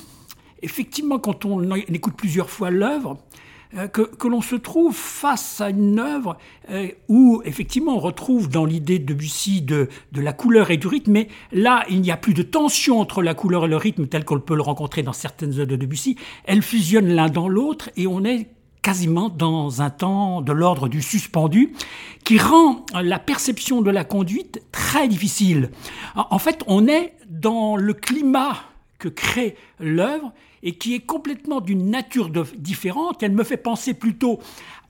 effectivement, quand on écoute plusieurs fois l'œuvre, euh, que, l'on se trouve face à une œuvre euh, où effectivement on retrouve dans l'idée de Debussy de, de, la couleur et du rythme, mais là il n'y a plus de tension entre la couleur et le rythme tel qu'on peut le rencontrer dans certaines œuvres de Debussy. Elles fusionnent l'un dans l'autre et on est quasiment dans un temps de l'ordre du suspendu, qui rend la perception de la conduite très difficile. En fait, on est dans le climat que crée l'œuvre et qui est complètement d'une nature différente. Elle me fait penser plutôt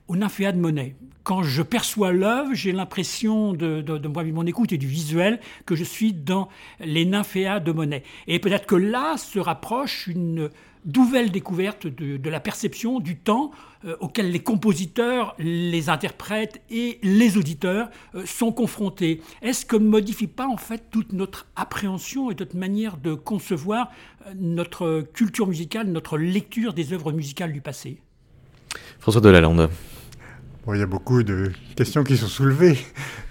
au nymphéa de Monet. Quand je perçois l'œuvre, j'ai l'impression de, de, de, mon écoute et du visuel que je suis dans les nymphéas de Monet. Et peut-être que là se rapproche une nouvelle découverte de, la perception du temps euh, auquel les compositeurs, les interprètes et les auditeurs euh, sont confrontés. Est-ce que ne modifie pas en fait toute notre appréhension et notre manière de concevoir euh, notre culture musicale, notre lecture des œuvres musicales du passé? François Delalande. Bon, il y a beaucoup de questions qui sont soulevées.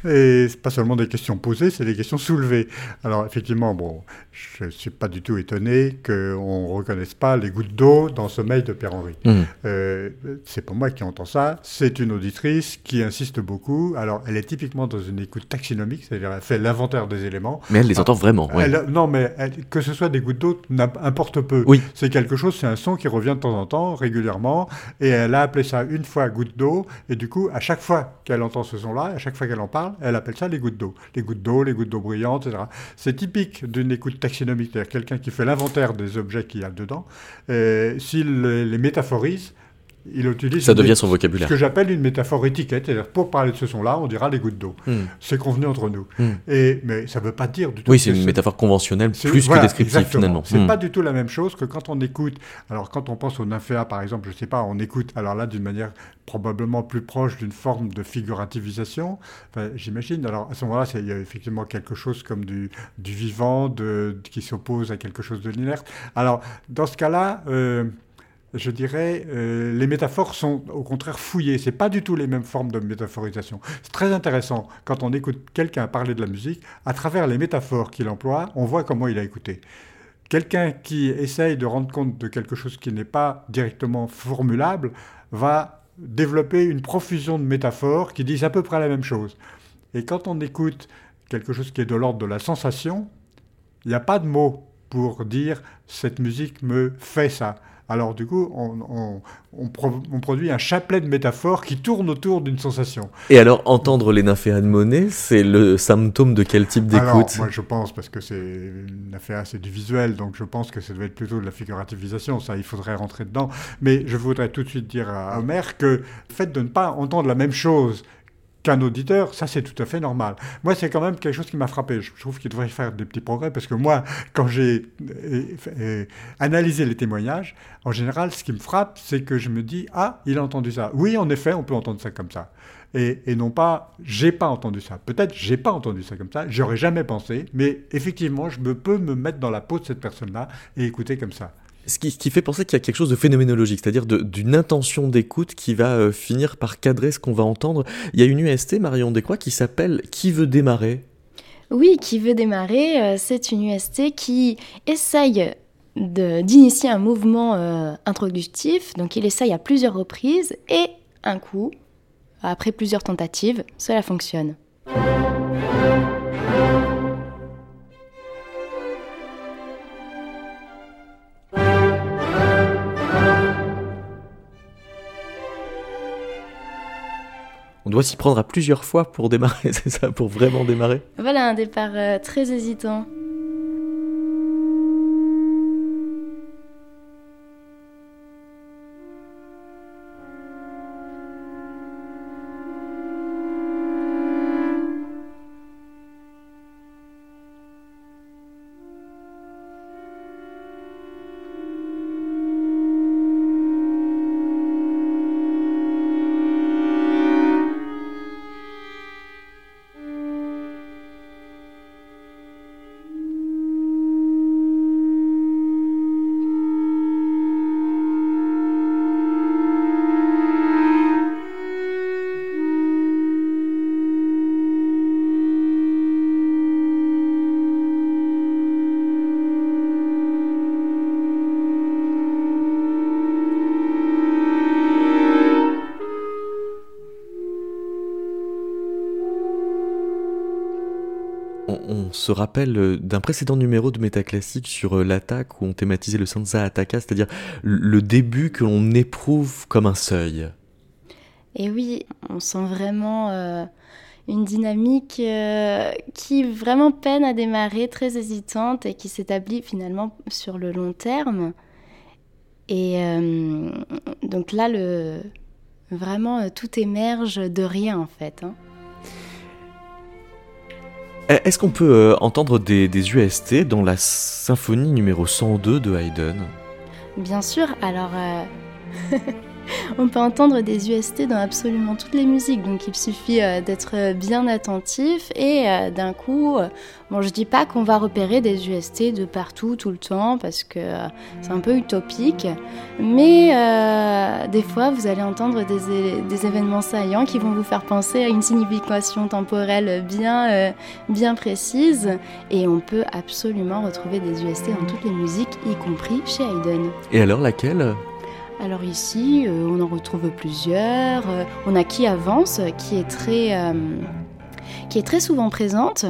Et c'est pas seulement des questions posées, c'est des questions soulevées. Alors effectivement, bon, je ne suis pas du tout étonné qu'on ne reconnaisse pas les gouttes d'eau dans le sommeil de Pierre-Henri. Mmh. Euh, c'est pas moi qui entends ça, c'est une auditrice qui insiste beaucoup. Alors elle est typiquement dans une écoute taxinomique, c'est-à-dire elle fait l'inventaire des éléments. Mais elle les entend vraiment. non, mais que ce soit des gouttes d'eau, n'importe peu. Oui. C'est quelque chose, c'est un son qui revient de temps en temps, régulièrement, et elle a appelé ça une fois goutte d'eau, et du coup, à chaque fois qu'elle entend ce son-là, à chaque fois qu'elle en parle, elle appelle ça les gouttes d'eau. Les gouttes d'eau, les gouttes d'eau brillantes, etc. C'est typique d'une écoute taxinomique, c'est-à-dire quelqu'un qui fait l'inventaire des objets qu'il y a dedans. S'il les métaphorise, il utilise ça devient son vocabulaire. Ce que j'appelle une métaphore étiquette, c'est-à-dire pour parler de ce son-là, on dira les gouttes d'eau. Hmm. C'est convenu entre nous. Hmm. Et mais ça ne veut pas dire du tout. Oui, c'est une métaphore conventionnelle plus que descriptive finalement. C'est hmm. pas du tout la même chose que quand on écoute. Alors quand on pense au nymphéa par exemple, je sais pas, on écoute. Alors là, d'une manière probablement plus proche d'une forme de figurativisation. J'imagine. Alors à ce moment-là, il y a effectivement quelque chose comme du, du vivant, de, qui s'oppose à quelque chose de l'inerte. Alors dans ce cas-là. Euh, je dirais, euh, les métaphores sont au contraire fouillées. C'est pas du tout les mêmes formes de métaphorisation. C'est très intéressant quand on écoute quelqu'un parler de la musique, à travers les métaphores qu'il emploie, on voit comment il a écouté. Quelqu'un qui essaye de rendre compte de quelque chose qui n'est pas directement formulable va développer une profusion de métaphores qui disent à peu près la même chose. Et quand on écoute quelque chose qui est de l'ordre de la sensation, il n'y a pas de mots pour dire cette musique me fait ça. Alors du coup, on, produit un chapelet de métaphores qui tournent autour d'une sensation. Et alors, entendre les nymphéas de Monet, c'est le symptôme de quel type d'écoute? Moi, je pense, parce que c'est nymphéa, c'est du visuel, donc je pense que ça doit être plutôt de la figurativisation. Ça, il faudrait rentrer dedans. Mais je voudrais tout de suite dire à Omer que le fait de ne pas entendre la même chose qu'un auditeur, ça c'est tout à fait normal. Moi, c'est quand même quelque chose qui m'a frappé. Je trouve qu'il devrait faire des petits progrès parce que moi, quand j'ai euh, analysé les témoignages, en général, ce qui me frappe, c'est que je me dis ah, il a entendu ça. Oui, en effet, on peut entendre ça comme ça. Et, non pas j'ai pas entendu ça. Peut-être j'ai pas entendu ça comme ça. J'aurais jamais pensé, mais effectivement, je peux me mettre dans la peau de cette personne-là et écouter comme ça. Ce qui, fait penser qu'il y a quelque chose de phénoménologique, c'est-à-dire d'une intention d'écoute qui va euh, finir par cadrer ce qu'on va entendre. Il y a une UST, Marion Descroix, qui s'appelle Qui veut démarrer? Oui, Qui veut démarrer, euh, c'est une UST qui essaye d'initier un mouvement euh, introductif. Donc il essaye à plusieurs reprises et un coup, après plusieurs tentatives, cela fonctionne. On doit s'y prendre à plusieurs fois pour démarrer, c'est ça, pour vraiment démarrer Voilà un départ euh, très hésitant. Se rappelle euh, d'un précédent numéro de Métaclassique sur euh, l'attaque où on thématisait le Sansa Attaka, c'est-à-dire le début que l'on éprouve comme un seuil. Et oui, on sent vraiment euh, une dynamique qui vraiment peine à démarrer, très hésitante et qui s'établit finalement sur le long terme. Et donc là, le, vraiment, tout émerge de rien en fait. Hein. Eh, est-ce qu'on peut euh, entendre des, des, UST dans la symphonie numéro 102 de Haydn? Bien sûr, alors euh, On peut entendre des UST dans absolument toutes les musiques, donc il suffit euh, d'être bien attentif et euh, d'un coup, euh, bon, je dis pas qu'on va repérer des UST de partout tout le temps parce que c'est un peu utopique, mais des fois vous allez entendre des, des, événements saillants qui vont vous faire penser à une signification temporelle bien, bien précise et on peut absolument retrouver des UST dans toutes les musiques, y compris chez Haydn. Et alors laquelle? Alors ici, euh, on en retrouve plusieurs. Euh, on a qui avance, qui est très, euh, qui est très souvent présente.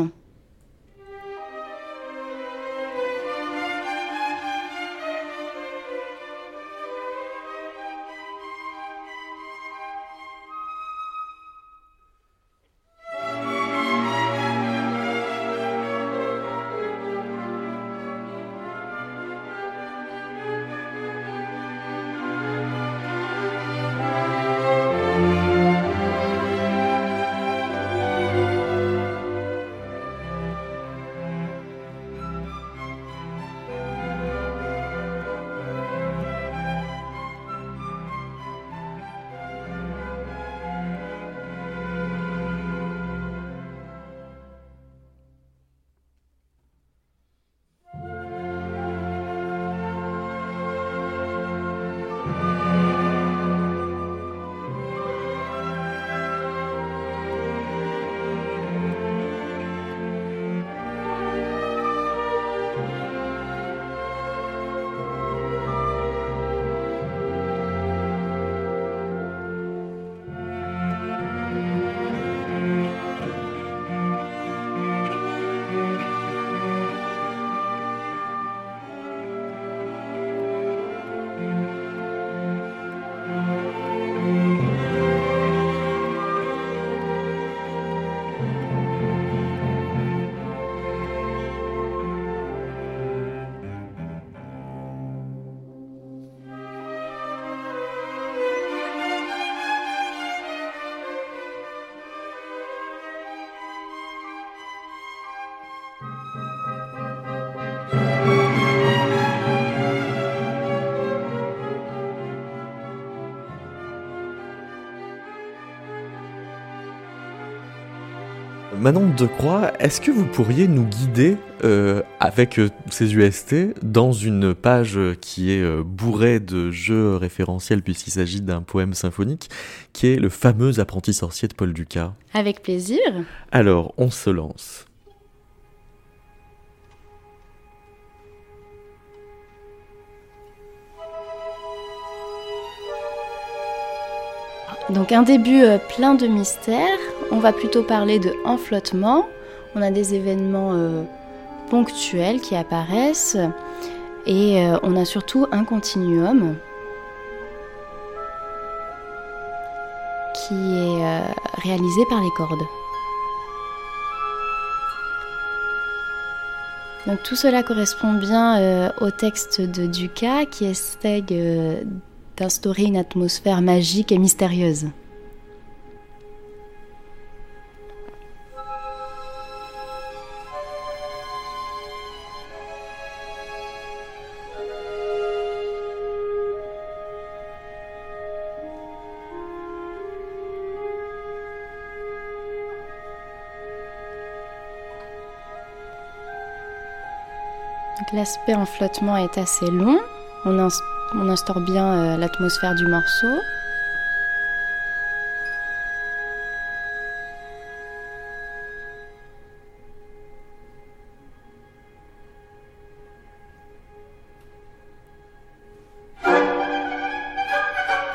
Manon de Croix, est-ce que vous pourriez nous guider euh, avec euh, ces UST dans une page qui est euh, bourrée de jeux référentiels puisqu'il s'agit d'un poème symphonique qui est le fameux apprenti sorcier de Paul Dukas Avec plaisir. Alors, on se lance. Donc un début plein de mystères. On va plutôt parler de enflottement. On a des événements euh, ponctuels qui apparaissent et euh, on a surtout un continuum qui est réalisé par les cordes. Donc tout cela correspond bien au texte de Dukas qui essaye d'instaurer une atmosphère magique et mystérieuse. L'aspect en flottement est assez long. On, instaure bien euh, l'atmosphère du morceau.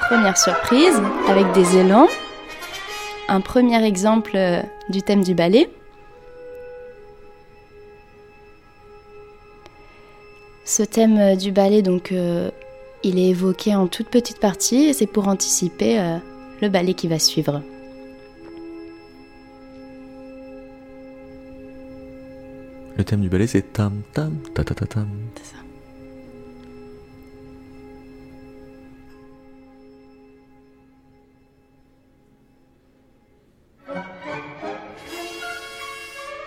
Première surprise avec des élans. Un premier exemple euh, du thème du ballet. Ce thème euh, du ballet, donc, euh, il est évoqué en toute petite partie et c'est pour anticiper euh, le ballet qui va suivre. Le thème du ballet, c'est tam tam ta ta ta tam. C'est ça.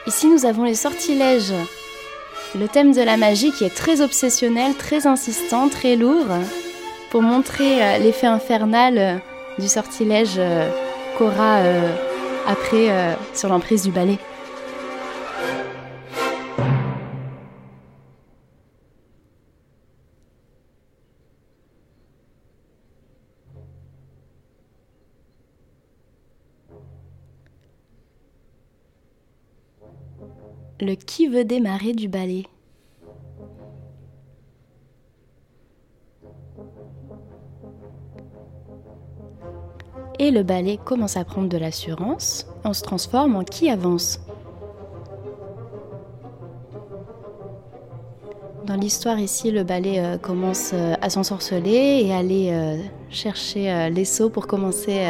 Ici, nous avons les sortilèges le thème de la magie qui est très obsessionnel, très insistant, très lourd, pour montrer euh, l'effet infernal euh, du sortilège euh, qu'aura après sur l'emprise du ballet. Le qui veut démarrer du ballet. Et le ballet commence à prendre de l'assurance, on se transforme en qui avance. Dans l'histoire ici, le ballet euh, commence euh, à s'ensorceler et aller euh, chercher les seaux pour commencer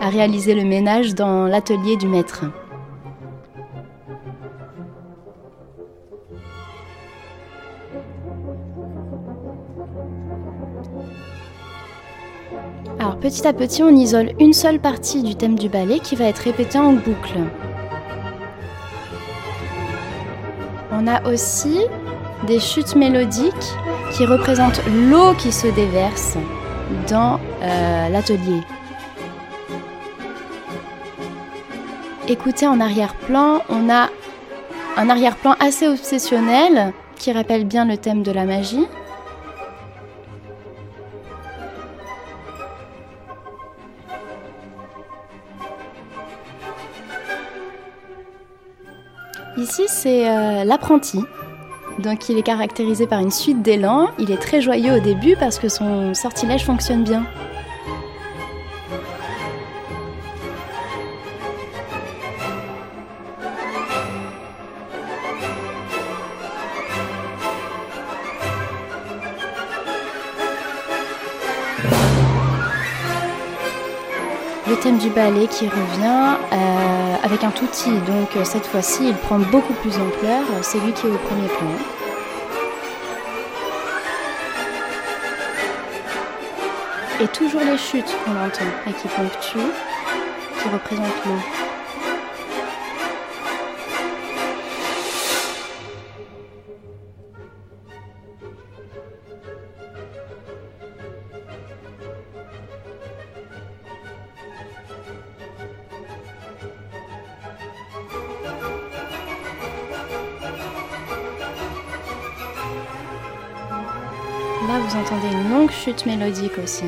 à réaliser le ménage dans l'atelier du maître. Petit à petit, on isole une seule partie du thème du ballet qui va être répétée en boucle. On a aussi des chutes mélodiques qui représentent l'eau qui se déverse dans euh, l'atelier. Écoutez en arrière-plan, on a un arrière-plan assez obsessionnel qui rappelle bien le thème de la magie. Ici, c'est euh, l'apprenti. Donc, il est caractérisé par une suite d'élans. Il est très joyeux au début parce que son sortilège fonctionne bien. le thème du ballet qui revient euh, avec un touti. Donc euh, cette fois-ci, il prend beaucoup plus d'ampleur. C'est lui qui est au premier plan. Et toujours les chutes qu'on entend et qui ponctuent, qui représentent l'eau. Mélodique aussi.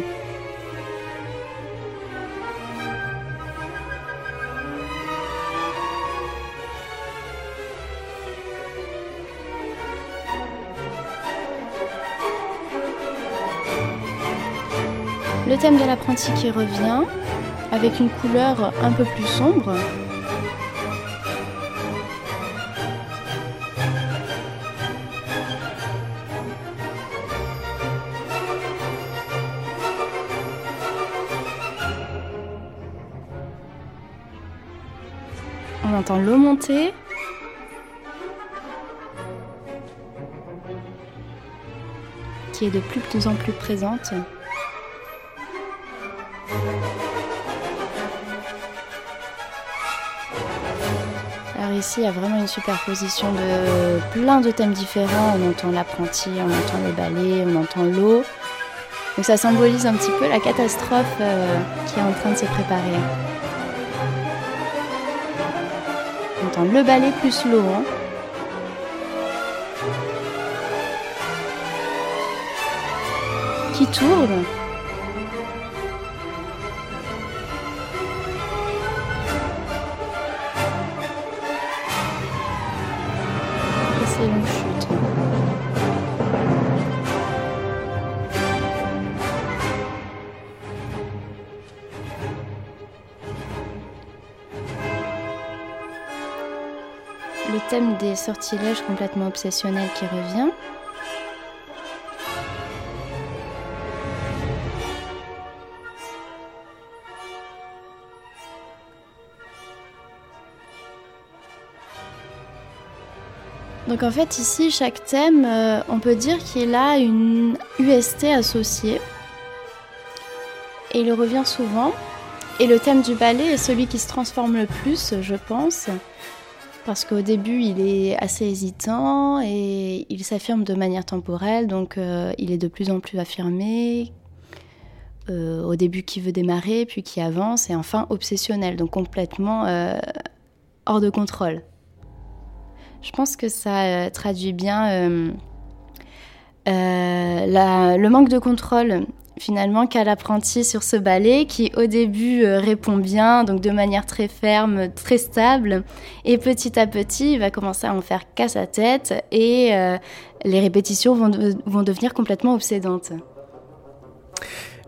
Le thème de l'apprenti qui revient avec une couleur un peu plus sombre. L'eau monter. Qui est de plus en plus présente. Alors ici, il y a vraiment une superposition de plein de thèmes différents. On entend l'apprenti, on entend le ballet, on entend l'eau. Donc ça symbolise un petit peu la catastrophe euh, qui est en train de se préparer. Le ballet plus l'eau. Hein. Qui tourne. Sortilèges complètement obsessionnels qui revient. Donc en fait ici, chaque thème, euh, on peut dire qu'il a une UST associée. Et il revient souvent. Et le thème du ballet est celui qui se transforme le plus, je pense parce qu'au début il est assez hésitant et il s'affirme de manière temporelle, donc euh, il est de plus en plus affirmé. Euh, au début qui veut démarrer, puis qui avance, et enfin obsessionnel, donc complètement euh, hors de contrôle. Je pense que ça traduit bien le manque de contrôle finalement qu'a l'apprenti sur ce ballet qui au début euh, répond bien, donc de manière très ferme, très stable, et petit à petit il va commencer à en faire qu'à sa tête et euh, les répétitions vont, vont devenir complètement obsédantes.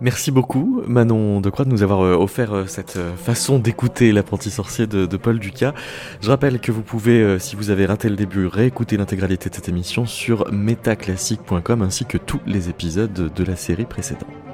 Merci beaucoup Manon de Croix de nous avoir euh, offert cette façon d'écouter l'apprenti sorcier de, Paul Ducas. Je rappelle que vous pouvez, si vous avez raté le début, réécouter l'intégralité de cette émission sur metaclassique.com ainsi que tous les épisodes de la série précédente.